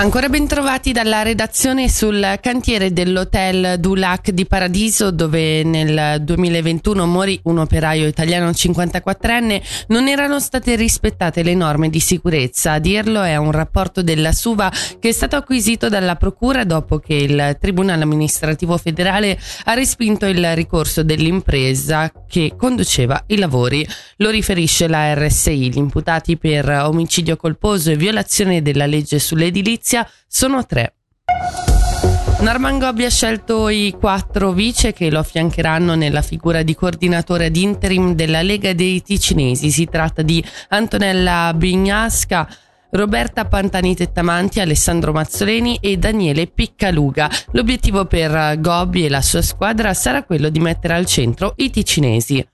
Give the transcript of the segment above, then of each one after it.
Ancora ben trovati dalla redazione sul cantiere dell'hotel Dulac di Paradiso dove nel 2021 morì un operaio italiano 54enne non erano state rispettate le norme di sicurezza. A dirlo è un rapporto della SUVA che è stato acquisito dalla Procura dopo che il Tribunale amministrativo federale ha respinto il ricorso dell'impresa che conduceva i lavori. Lo riferisce la RSI. Gli imputati per omicidio colposo e violazione della legge sull'edilizia Venezia sono tre. Norman Gobbi ha scelto i quattro vice che lo affiancheranno nella figura di coordinatore ad interim della Lega dei Ticinesi. Si tratta di Antonella Bignasca, Roberta Pantani Tettamanti, Alessandro Mazzoleni e Daniele Piccaluga. L'obiettivo per Gobbi e la sua squadra sarà quello di mettere al centro i ticinesi.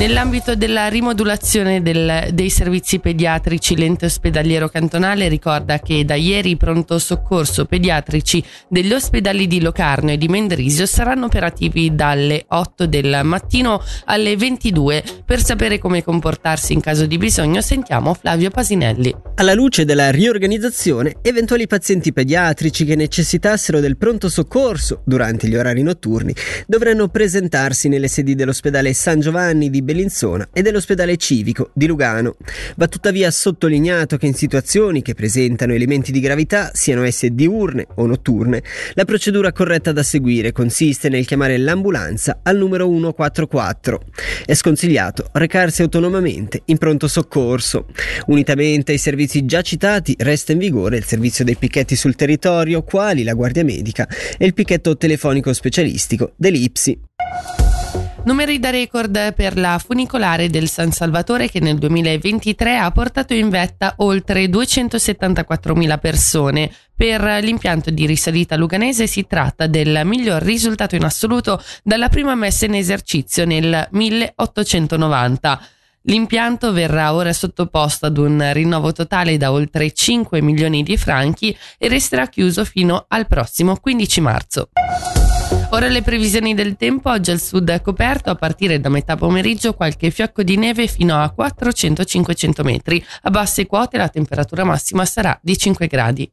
Nell'ambito della rimodulazione del, dei servizi pediatrici, l'ente ospedaliero cantonale ricorda che da ieri i pronto soccorso pediatrici degli ospedali di Locarno e di Mendrisio saranno operativi dalle 8 del mattino alle 22. Per sapere come comportarsi in caso di bisogno sentiamo Flavio Pasinelli. Alla luce della riorganizzazione, eventuali pazienti pediatrici che necessitassero del pronto soccorso durante gli orari notturni dovranno presentarsi nelle sedi dell'ospedale San Giovanni di Bellinzona e dell'ospedale civico di Lugano. Va tuttavia sottolineato che in situazioni che presentano elementi di gravità, siano esse diurne o notturne, la procedura corretta da seguire consiste nel chiamare l'ambulanza al numero 144. È sconsigliato recarsi autonomamente in pronto soccorso. Unitamente ai servizi già citati, resta in vigore il servizio dei picchetti sul territorio, quali la guardia medica e il picchetto telefonico specialistico dell'IPSI. Numeri da record per la funicolare del San Salvatore che nel 2023 ha portato in vetta oltre 274.000 persone. Per l'impianto di risalita luganese si tratta del miglior risultato in assoluto dalla prima messa in esercizio nel 1890. L'impianto verrà ora sottoposto ad un rinnovo totale da oltre 5 milioni di franchi e resterà chiuso fino al prossimo 15 marzo. Ora le previsioni del tempo, oggi al sud è coperto, a partire da metà pomeriggio qualche fiocco di neve fino a 400-500 metri. A basse quote la temperatura massima sarà di 5 gradi.